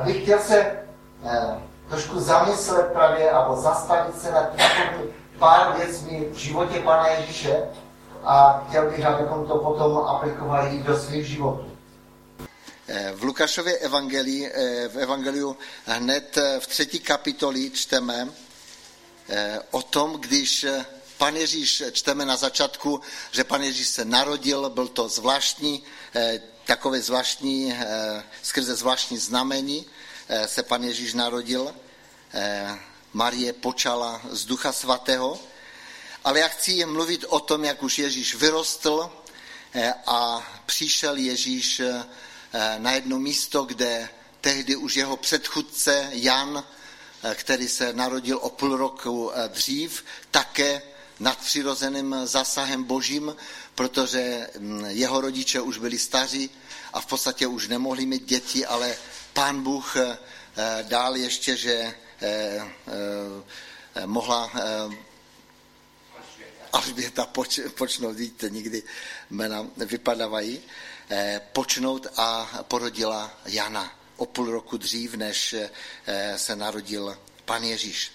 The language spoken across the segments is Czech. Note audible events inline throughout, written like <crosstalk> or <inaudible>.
A bych chtěl se eh, trošku zamyslet právě, nebo zastavit se nad takovými pár věcmi v životě Pana Ježíše a chtěl bych, abychom to potom aplikovali do svých životů. Eh, v Lukášově evangelii, eh, v evangeliu hned v třetí kapitoli čteme o tom, když pan Ježíš, čteme na začátku, že pan Ježíš se narodil, byl to zvláštní, takové zvláštní, skrze zvláštní znamení se pan Ježíš narodil. Marie počala z Ducha Svatého, ale já chci mluvit o tom, jak už Ježíš vyrostl eh, a přišel Ježíš eh, na jedno místo, kde tehdy už jeho předchůdce Jan, eh, který se narodil o půl roku dřív, také nadpřirozeným zásahem božím, protože mm, jeho rodiče už byli staří a v podstatě už nemohli mít děti, ale pán Bůh dál ještě, že mohla Alžběta poč, počnout, vidíte, nikdy jména vypadávají, eh, počnout a porodila Jana o půl roku dřív, než eh, se narodil pan Ježíš.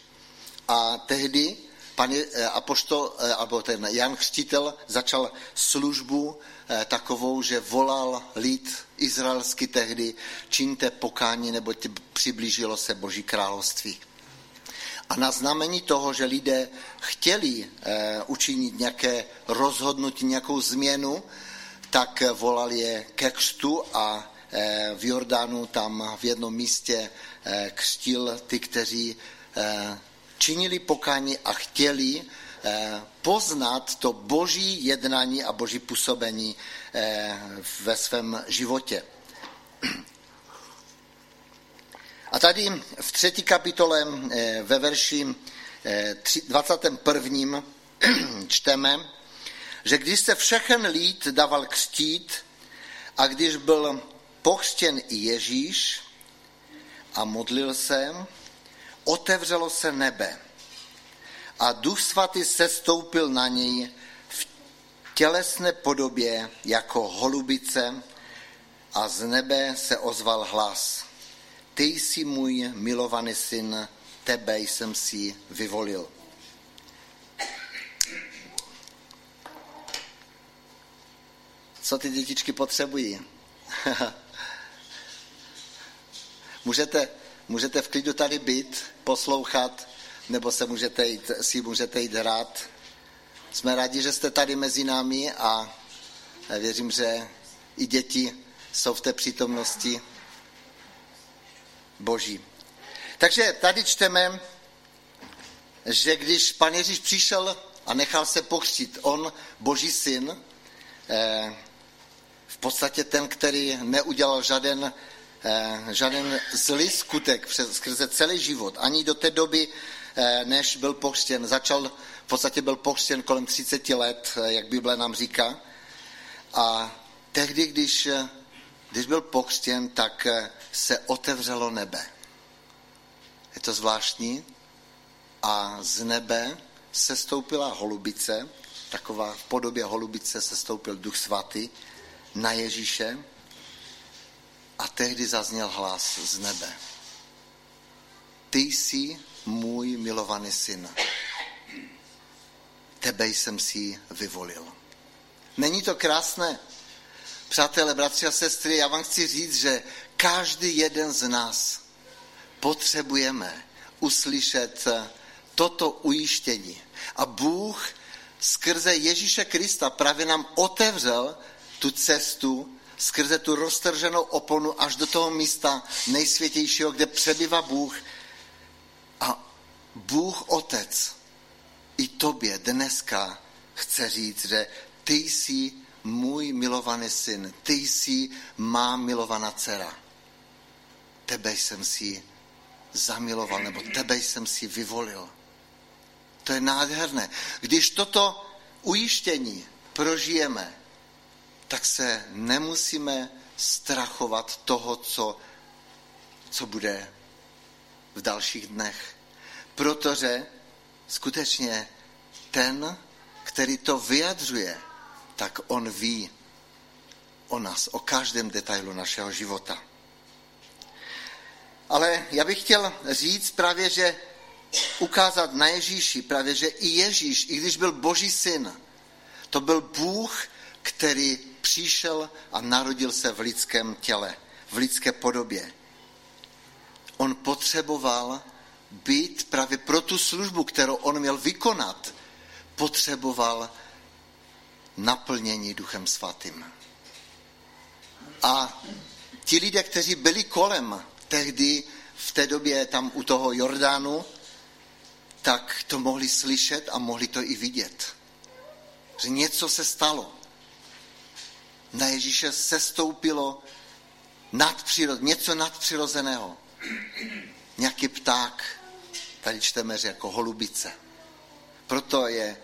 A tehdy pan eh, apoštol, alebo ten Jan Křtitel začal službu takovou, že volal lid izraelský tehdy, čiňte pokání, nebo přiblížilo se Boží království. A na znamení toho, že lidé chtěli eh, učinit nějaké rozhodnutí, nějakou změnu, tak volali je ke křtu a eh, v Jordánu tam v jednom místě eh, křtil ty, kteří činili pokání a chtěli poznat to boží jednání a boží působení ve svém životě. A tady v třetí kapitole eh, ve verši 21. Eh, <clears throat> čteme, že když se všechen lid dával křtít a když byl pochstěn i Ježíš a modlil se, otevřelo se nebe a duch svatý se stoupil na něj v tělesné podobě jako holubice a z nebe se ozval hlas ty jsi můj milovaný syn, tebe jsem si vyvolil. Co ty dětičky potřebují? <laughs> můžete, můžete v klidu tady být, poslouchat, nebo se můžete jít, si můžete jít hrát. Jsme rádi, že jste tady mezi námi a věřím, že i děti jsou v té přítomnosti boží. Takže tady čteme, že když pan Ježíš přišel a nechal se pochřtit, on, boží syn, eh, v podstatě ten, který neudělal žaden, eh, žaden zlý skutek přes, skrze celý život, ani do té doby, eh, než byl pochřtěn. Začal, v podstatě byl pochřtěn kolem 30 let, jak Bible nám říká. A tehdy, když když byl pokřtěn, tak eh, se otevřelo nebe. Je to zvláštní. A z nebe se stoupila holubice, taková v podobě holubice se stoupil duch svatý na Ježíše a tehdy zazněl hlas z nebe. Ty jsi můj milovaný syn. Tebe jsem si vyvolil. Není to krásné? Přátelé, bratři a sestry, já vám chci říct, že každý jeden z nás potřebujeme uslyšet toto ujištění. A Bůh skrze Ježíše Krista právě nám otevřel tu cestu, skrze tu roztrženou oponu až do toho místa nejsvětějšího, kde přebývá Bůh. A Bůh Otec i tobě dneska chce říct, že ty jsi můj milovaný syn, ty jsi má milovaná dcera. Tebe jsem si zamiloval, nebo tebe jsem si vyvolil. To je nádherné. Když toto ujištění prožijeme, tak se nemusíme strachovat toho, co, co bude v dalších dnech. Protože skutečně ten, který to vyjadřuje, tak on ví o nás, o každém detailu našeho života. Ale já bych chtěl říct právě, že ukázat na Ježíši právě, že i Ježíš, i když byl boží syn, to byl Bůh, který přišel a narodil se v lidském těle, v lidské podobě. On potřeboval být právě pro tu službu, kterou on měl vykonat, potřeboval naplnění Duchem Svatým. A ti lidé, kteří byli kolem tehdy, v té době tam u toho Jordánu, tak to mohli slyšet a mohli to i vidět. Že něco se stalo. Na Ježíše se stoupilo nadpřirod, něco nadpřirozeného. Nějaký pták, tady čteme, že jako holubice. Proto je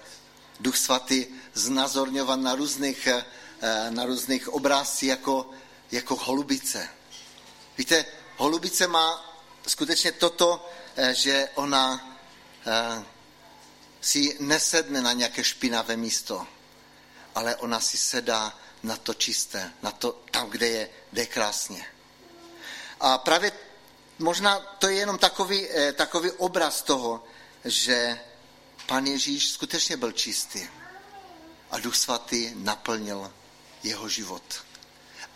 Duch Svatý znazorňovan na různých, eh, na různých obrázcích jako, jako holubice. Víte, holubice má skutečně toto, eh, že ona Eh, si nesedne na nějaké špinavé místo, ale ona si sedá na to čisté, na to tam, kde je, kde je krásně. A právě možná to je jenom takový, eh, takový obraz toho, že pan Ježíš skutečně byl čistý a Duch Svatý naplnil jeho život.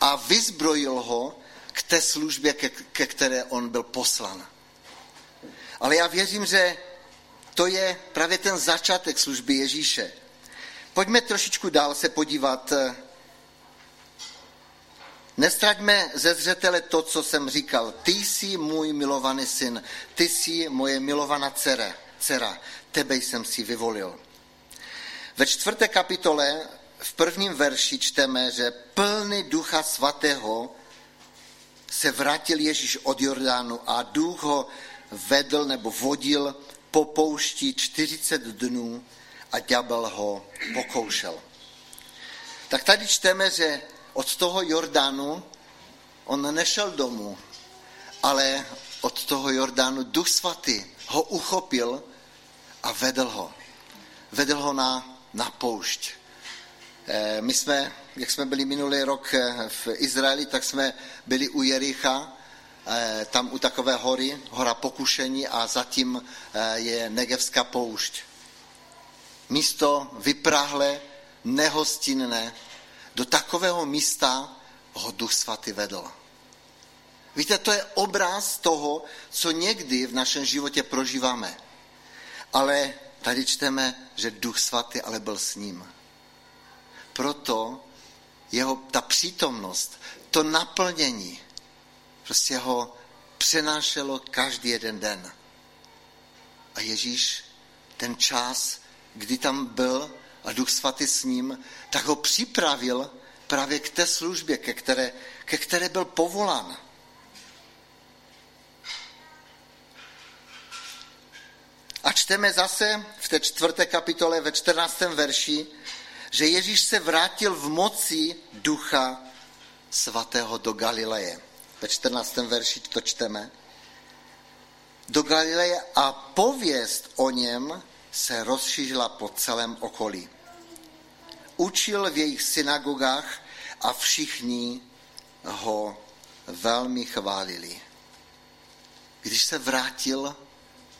A vyzbrojil ho k té službě, ke, ke které on byl poslan. Ale já věřím, že to je právě ten začátek služby Ježíše. Pojďme trošičku dál se podívat. Nestraťme ze zřetele to, co jsem říkal. Ty jsi můj milovaný syn, ty jsi moje milovaná dcera, dcera. tebe jsem si vyvolil. Ve čtvrté kapitole v prvním verši čteme, že plný ducha svatého se vrátil Ježíš od Jordánu a duch ho vedl nebo vodil po poušti 40 dnů a ďábel ho pokoušel. Tak tady čteme, že od toho Jordánu on nešel domů, ale od toho Jordánu Duch Svatý ho uchopil a vedl ho. Vedl ho na, na poušť. Eh, my jsme, jak jsme byli minulý rok eh, v Izraeli, tak jsme byli u Jericha Eh, tam u takové hory, hora pokušení a zatím je Negevská poušť. Místo vyprahle, nehostinné, do takového místa ho Duch Svatý vedl. Víte, to je obraz toho, co někdy v našem životě prožíváme. Ale tady čteme, že Duch Svatý ale byl s ním. Proto jeho ta přítomnost, to naplnění, prostě ho přenášelo každý jeden den. A Ježíš ten čas, kdy tam byl a Duch Svatý s ním, tak ho připravil právě k té službě, ke které, ke které byl povolán. A čteme zase v té čtvrté kapitole ve 14. verši, že Ježíš se vrátil v moci ducha svatého do Galileje ve 14. verši to čteme, do Galileje a pověst o něm se rozšířila po celém okolí. Učil v jejich synagogách a všichni ho velmi chválili. Když se vrátil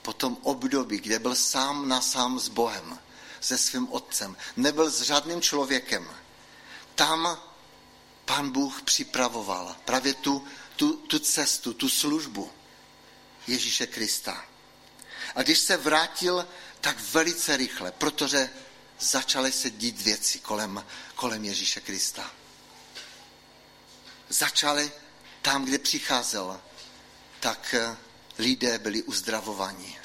po tom období, kde byl sám na sám s Bohem, se svým otcem, nebyl s žádným člověkem, tam pan Bůh připravoval právě tu tu, tu cestu, tu službu Ježíše Krista. A když se vrátil, tak velice rychle, protože začaly se dít věci kolem, kolem Ježíše Krista. Začaly tam, kde přicházel, tak eh, lidé byli uzdravovaní.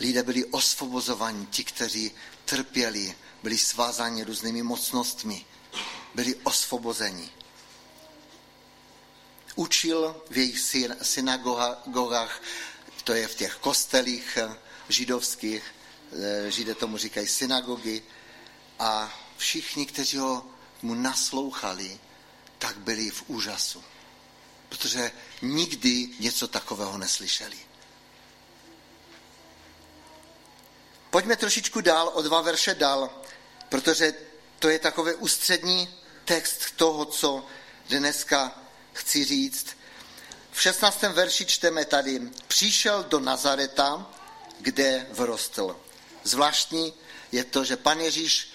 Lidé byli osvobozovaní, ti, kteří trpěli, byli svázáni různými mocnostmi, byli osvobozeni učil v jejich synagogách, to je v těch kostelích eh, židovských, židé tomu říkají synagogy, a všichni, kteří ho mu naslouchali, tak byli v úžasu. Protože nikdy něco takového neslyšeli. Pojďme trošičku dál, o dva verše dál, protože to je takový ústřední text toho, co dneska chci říct. v 16. verši čteme tady, přišel do Nazareta, kde vrostl. Zvláštní je to, že pan Ježíš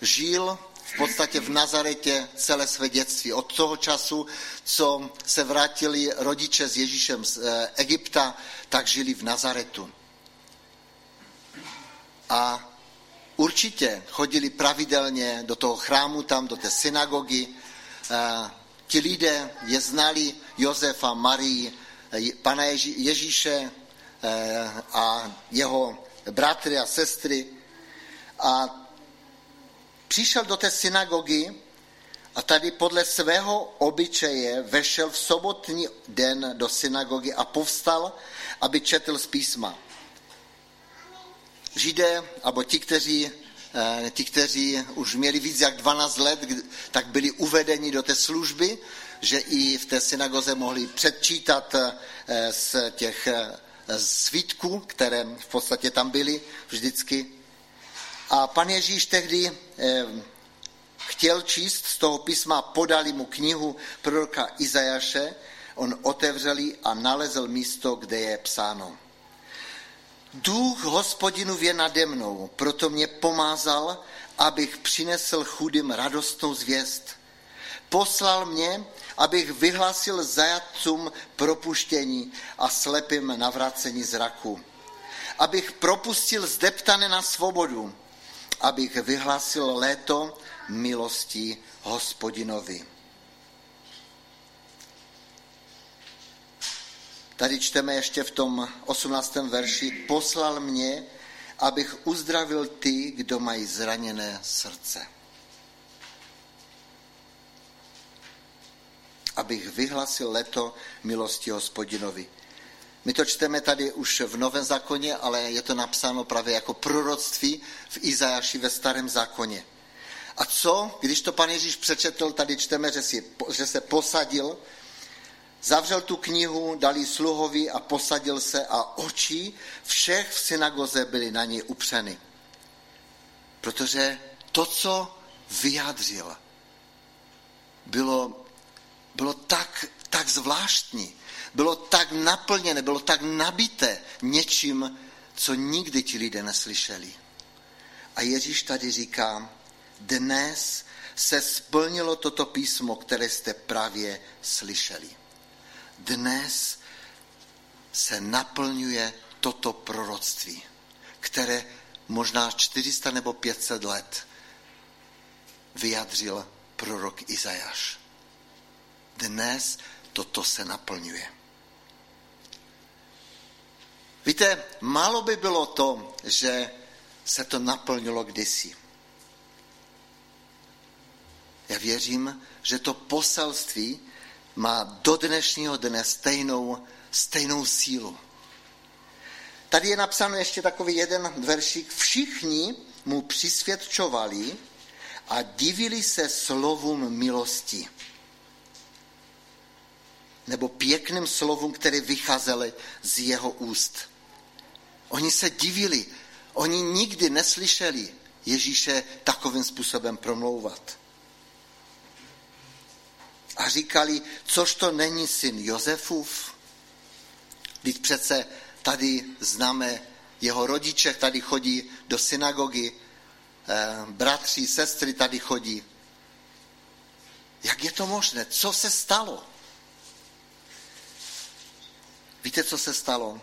žil v podstatě v Nazaretě celé své dětství. Od toho času, co se vrátili rodiče s Ježíšem z eh, Egypta, tak žili v Nazaretu. A určitě chodili pravidelně do toho chrámu, tam do té synagogy. Eh, ti lidé je znali, Josefa, Marii, eh, pana Ježíše a jeho bratry a sestry. A přišel do té synagogy a tady podle svého obyčeje vešel v sobotní den do synagogy a povstal, aby četl z písma. Židé, abo ti, kteří, eh, ti, kteří už měli víc jak 12 let, tak byli uvedeni do té služby, že i v té synagoze mohli předčítat eh, z těch eh, svítků, které v podstatě tam byly vždycky. A pan Ježíš tehdy eh, chtěl číst z toho písma, podali mu knihu proroka Izajaše, on otevřel a nalezl místo, kde je psáno. Duch hospodinu je nade mnou, proto mě pomázal, abych přinesl chudým radostnou zvěst. Poslal mě, abych vyhlásil zajatcům propuštění a slepým navracení zraku. Abych propustil zdeptané na svobodu, abych vyhlásil léto milosti hospodinovi. Tady čteme ještě v tom 18. verši, poslal mě, abych uzdravil ty, kdo mají zraněné srdce. Abych vyhlasil leto milosti hospodinovi. My to čteme tady už v Novém zákoně, ale je to napsáno právě jako proroctví v Izajaši ve Starém zákoně. A co, když to pan Ježíš přečetl, tady čteme, že, si, že se posadil, zavřel tu knihu, dal ji sluhovi a posadil se a oči všech v synagoze byly na něj upřeny. Protože to, co vyjádřil, bylo, bylo tak, tak zvláštní, bylo tak naplněné, bylo tak nabité něčím, co nikdy ti lidé neslyšeli. A Ježíš tady říká, dnes se splnilo toto písmo, které jste právě slyšeli. Dnes se naplňuje toto proroctví, které možná 400 nebo 500 let vyjadřil prorok Izajáš. Dnes toto se naplňuje. Víte, málo by bylo to, že se to naplnilo kdysi. Já věřím, že to poselství má do dnešního dne stejnou, stejnou sílu. Tady je napsáno ještě takový jeden veršík. Všichni mu přisvědčovali a divili se slovům milosti. Nebo pěkným slovům, které vycházely z jeho úst. Oni se divili. Oni nikdy neslyšeli Ježíše takovým způsobem promlouvat. A říkali, což to není syn Josefův? Teď přece tady známe jeho rodiče, tady chodí do synagogy, eh, bratři, sestry tady chodí. Jak je to možné? Co se stalo? Víte, co se stalo?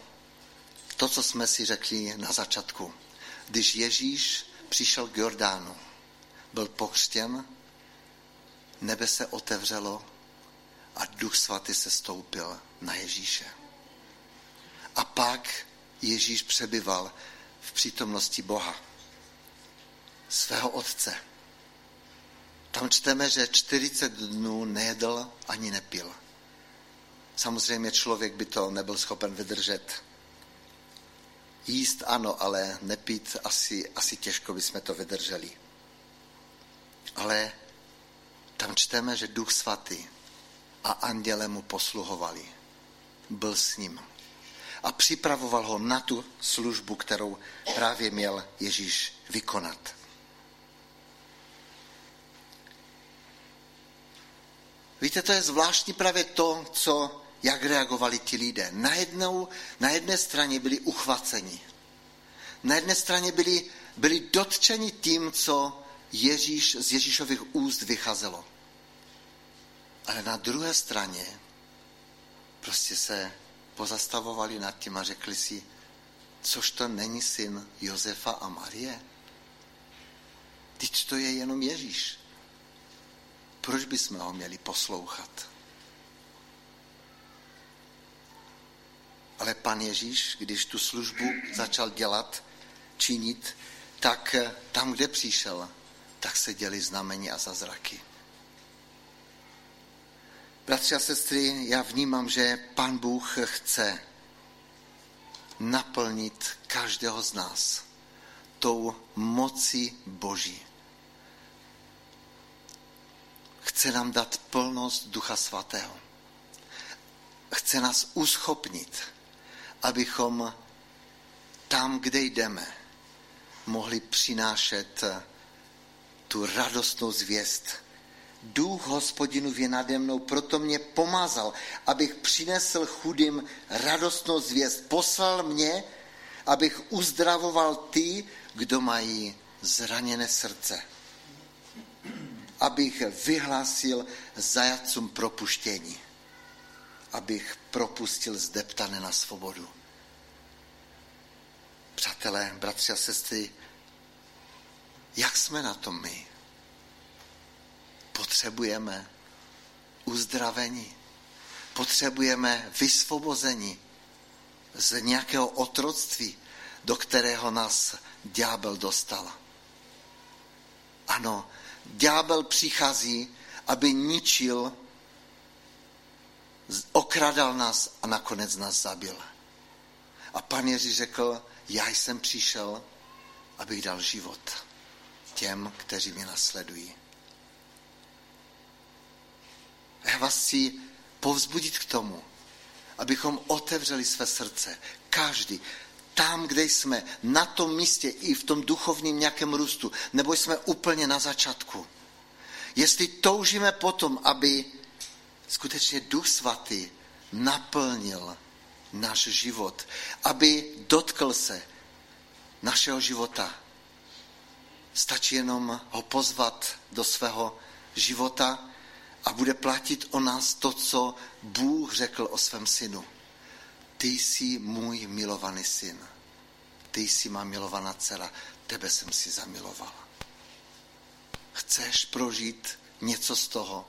To, co jsme si řekli na začátku. Když Ježíš přišel k Jordánu, byl pokřtěn, nebe se otevřelo a duch svatý se stoupil na Ježíše. A pak Ježíš přebyval v přítomnosti Boha, svého otce. Tam čteme, že 40 dnů nejedl ani nepil. Samozřejmě člověk by to nebyl schopen vydržet. Jíst ano, ale nepít asi, asi těžko bychom to vydrželi. Ale tam čteme, že Duch Svatý a anděle mu posluhovali. Byl s ním. A připravoval ho na tu službu, kterou právě měl Ježíš vykonat. Víte, to je zvláštní právě to, co jak reagovali ti lidé. Najednou, na jedné straně byli uchvaceni. Na jedné straně byli, byli dotčeni tím, co Ježíš z Ježíšových úst vycházelo. Ale na druhé straně prostě se pozastavovali nad tím a řekli si, což to není syn Josefa a Marie? Teď to je jenom Ježíš. Proč bychom ho měli poslouchat? Ale pan Ježíš, když tu službu začal dělat, činit, tak tam, kde přišel, tak se děli znamení a zazraky. Bratři a sestry, já vnímám, že Pan Bůh chce naplnit každého z nás tou mocí Boží. Chce nám dát plnost Ducha Svatého. Chce nás uschopnit, abychom tam, kde jdeme, mohli přinášet tu radostnou zvěst. Duch hospodinu je nade mnou, proto mě pomazal, abych přinesl chudým radostnou zvěst. Poslal mě, abych uzdravoval ty, kdo mají zraněné srdce. Abych vyhlásil zajatcům propuštění. Abych propustil zdeptané na svobodu. Přátelé, bratři a sestry, jak jsme na tom my? Potřebujeme uzdravení. Potřebujeme vysvobození z nějakého otroctví, do kterého nás ďábel dostal. Ano, ďábel přichází, aby ničil, okradal nás a nakonec nás zabil. A pan Ježíš řekl, já jsem přišel, abych dal život těm, kteří mě nasledují. Já vás chci povzbudit k tomu, abychom otevřeli své srdce. Každý, tam, kde jsme, na tom místě i v tom duchovním nějakém růstu, nebo jsme úplně na začátku. Jestli toužíme potom, aby skutečně Duch Svatý naplnil náš život, aby dotkl se našeho života, Stačí jenom ho pozvat do svého života a bude platit o nás to, co Bůh řekl o svém synu. Ty jsi můj milovaný syn. Ty jsi má milovaná dcera. Tebe jsem si zamiloval. Chceš prožít něco z toho,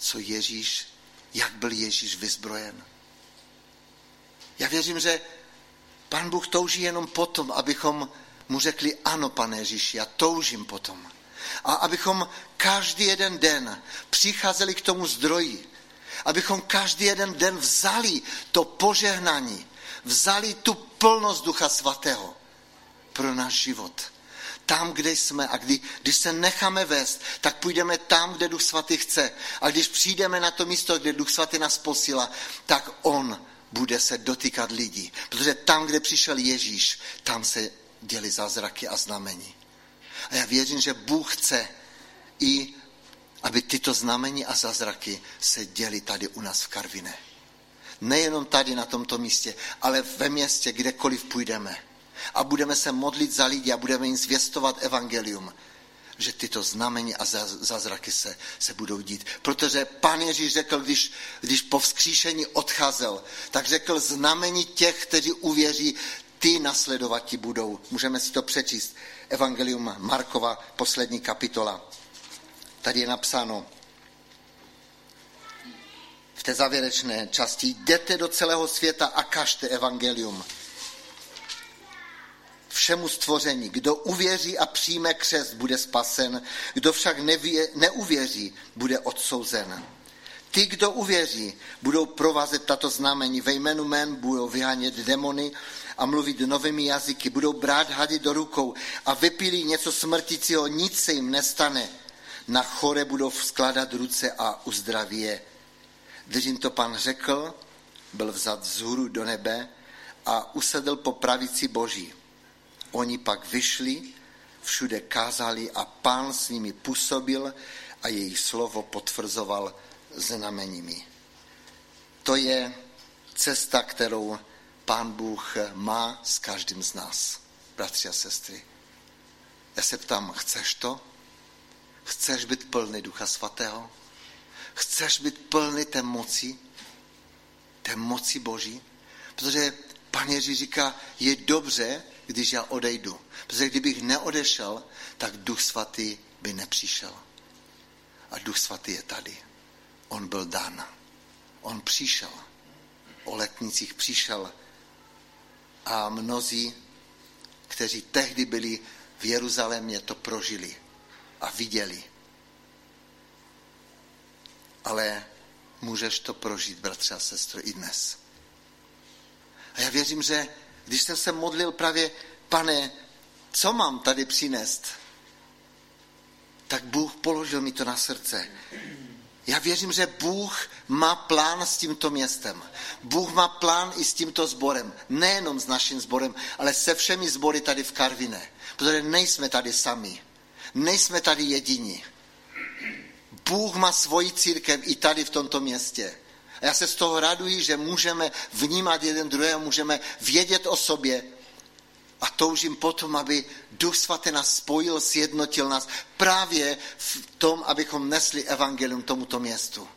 co Ježíš, jak byl Ježíš vyzbrojen? Já věřím, že Pan Bůh touží jenom potom, abychom mu řekli, ano, pane Ježíši, já toužím potom. A abychom každý jeden den přicházeli k tomu zdroji, abychom každý jeden den vzali to požehnání, vzali tu plnost Ducha Svatého pro náš život. Tam, kde jsme a kdy, když se necháme vést, tak půjdeme tam, kde Duch Svatý chce. A když přijdeme na to místo, kde Duch Svatý nás posílá, tak On bude se dotýkat lidí. Protože tam, kde přišel Ježíš, tam se děli zázraky a znamení. A já věřím, že Bůh chce i, aby tyto znamení a zázraky se děli tady u nás v Karviné. Nejenom tady na tomto místě, ale ve městě, kdekoliv půjdeme. A budeme se modlit za lidi a budeme jim zvěstovat evangelium že tyto znamení a zázraky se, se budou dít. Protože pán Ježíš řekl, když, když po vzkříšení odcházel, tak řekl znamení těch, kteří uvěří, ty nasledovati budou. Můžeme si to přečíst. Evangelium Markova, poslední kapitola. Tady je napsáno v té závěrečné části. Jdete do celého světa a kažte evangelium všemu stvoření. Kdo uvěří a přijme křest, bude spasen, kdo však nevě, neuvěří, bude odsouzen. Ty, kdo uvěří, budou provázet tato znamení. Ve jménu mén budou vyhánět demony a mluvit novými jazyky. Budou brát hady do rukou a vypílí něco smrtícího, nic se jim nestane. Na chore budou skládat ruce a uzdraví je. Když jim to pan řekl, byl vzat z hůru do nebe a usedl po pravici boží. Oni pak vyšli, všude kázali a pán s nimi působil a jejich slovo potvrzoval znameními. to je cesta, kterou Pán Bůh má s každým z nás, bratři a sestry. Já se ptám, chceš to? Chceš být plný Ducha Svatého? Chceš být plný té moci? Té moci Boží? Protože Pan Ježíš říká, je dobře, když já odejdu. Protože kdybych neodešel, tak Duch Svatý by nepřišel. A Duch Svatý je tady. On byl dán. On přišel. O letnicích přišel. A mnozí, kteří tehdy byli v Jeruzalémě, to prožili a viděli. Ale můžeš to prožít, bratře a sestro, i dnes. A já věřím, že když jsem se modlil právě, pane, co mám tady přinést, tak Bůh položil mi to na srdce. Já věřím, že Bůh má plán s tímto městem. Bůh má plán i s tímto sborem. Nejenom s naším sborem, ale se všemi sbory tady v Karviné. Protože nejsme tady sami. Nejsme tady jediní. Bůh má svoji církev i tady v tomto městě. A já se z toho raduji, že můžeme vnímat jeden druhého, můžeme vědět o sobě a toužím potom, aby Duch Svatý nás spojil, sjednotil nás právě v tom, abychom nesli evangelium tomuto městu.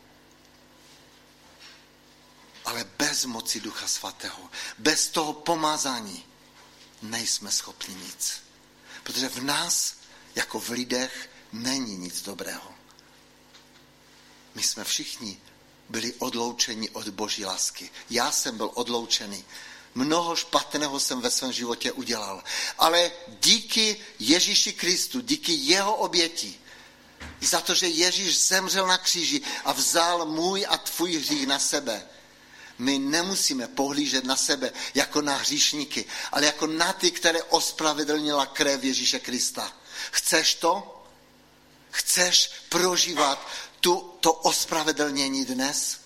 Ale bez moci Ducha Svatého, bez toho pomazání, nejsme schopni nic. Protože v nás, jako v lidech, není nic dobrého. My jsme všichni byli odloučeni od boží lásky. Já jsem byl odloučený. Mnoho špatného jsem ve svém životě udělal. Ale díky Ježíši Kristu, díky jeho oběti, za to, že Ježíš zemřel na kříži a vzal můj a tvůj hřích na sebe, my nemusíme pohlížet na sebe jako na hříšníky, ale jako na ty, které ospravedlnila krev Ježíše Krista. Chceš to? Chceš prožívat tu, to ospravedlnění dnes?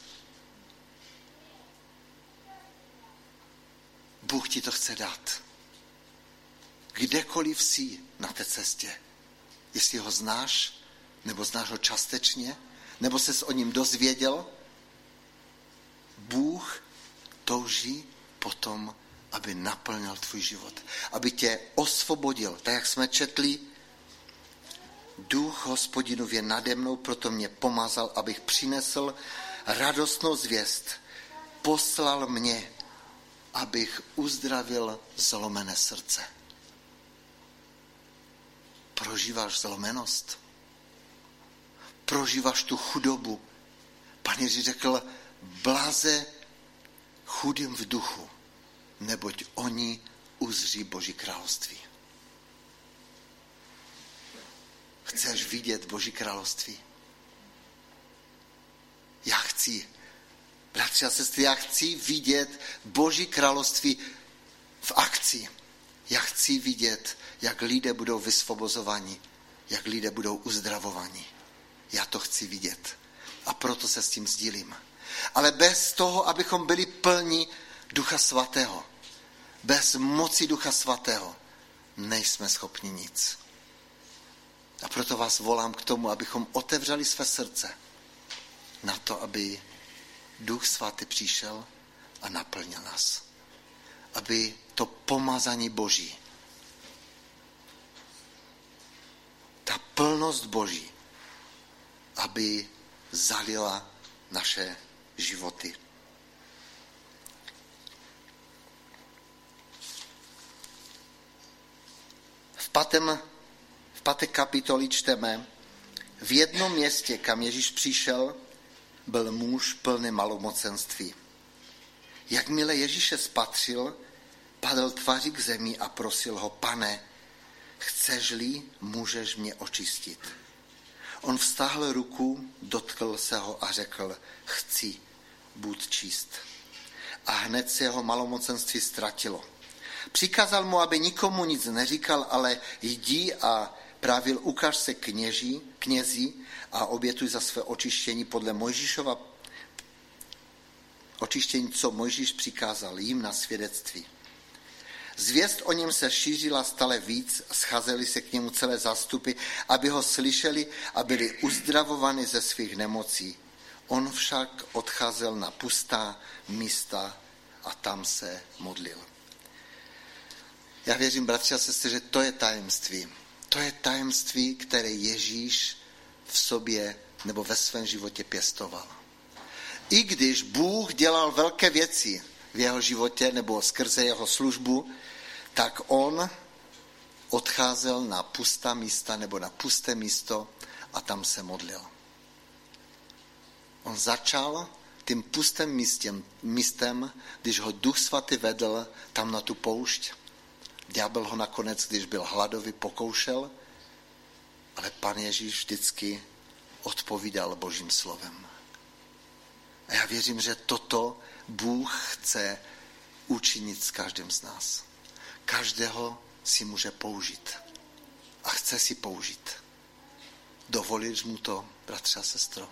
Bůh ti to chce dát. Kdekoliv jsi na té cestě, jestli ho znáš, nebo znáš ho částečně, nebo se o ním dozvěděl, Bůh touží potom, aby naplnil tvůj život, aby tě osvobodil, tak jak jsme četli, duch hospodinův je nade mnou, proto mě pomazal, abych přinesl radostnou zvěst. Poslal mě, abych uzdravil zlomené srdce. Prožíváš zlomenost? Prožíváš tu chudobu? Pan Ježíš řekl, blaze chudým v duchu, neboť oni uzří Boží království. Chceš vidět Boží království? Já chci. Bratři a sestry, já chci vidět Boží království v akci. Já chci vidět, jak lidé budou vysvobozovaní, jak lidé budou uzdravovaní. Já to chci vidět. A proto se s tím sdílím. Ale bez toho, abychom byli plní Ducha Svatého, bez moci Ducha Svatého, nejsme schopni nic. A proto vás volám k tomu, abychom otevřeli své srdce na to, aby Duch Svatý přišel a naplnil nás. Aby to pomazání Boží, ta plnost Boží, aby zalila naše životy. V patém páté kapitoli čteme, v jednom městě, kam Ježíš přišel, byl muž plný malomocenství. Jakmile Ježíše spatřil, padl tváří k zemi a prosil ho, pane, chceš-li, můžeš mě očistit. On vztáhl ruku, dotkl se ho a řekl, chci, buď čist. A hned se jeho malomocenství ztratilo. Přikázal mu, aby nikomu nic neříkal, ale jdi a Právil ukaž se kněží, knězi a obětuj za své očištění podle Mojžíšova očištění, co Mojžíš přikázal jim na svědectví. Zvěst o něm se šířila stále víc, scházeli se k němu celé zástupy, aby ho slyšeli a byli uzdravovány ze svých nemocí. On však odcházel na pustá místa a tam se modlil. Já věřím, bratři a sestry, že to je tajemství. To je tajemství, které Ježíš v sobě nebo ve svém životě pěstoval. I když Bůh dělal velké věci v jeho životě nebo skrze jeho službu, tak on odcházel na pustá místa nebo na pusté místo a tam se modlil. On začal tím pustým místem, místem, když ho Duch Svatý vedl tam na tu poušť. Ďábel ho nakonec, když byl hladový, pokoušel, ale pan Ježíš vždycky odpovídal Božím slovem. A já věřím, že toto Bůh chce učinit s každým z nás. Každého si může použít. A chce si použít. Dovolíš mu to, bratře a sestro?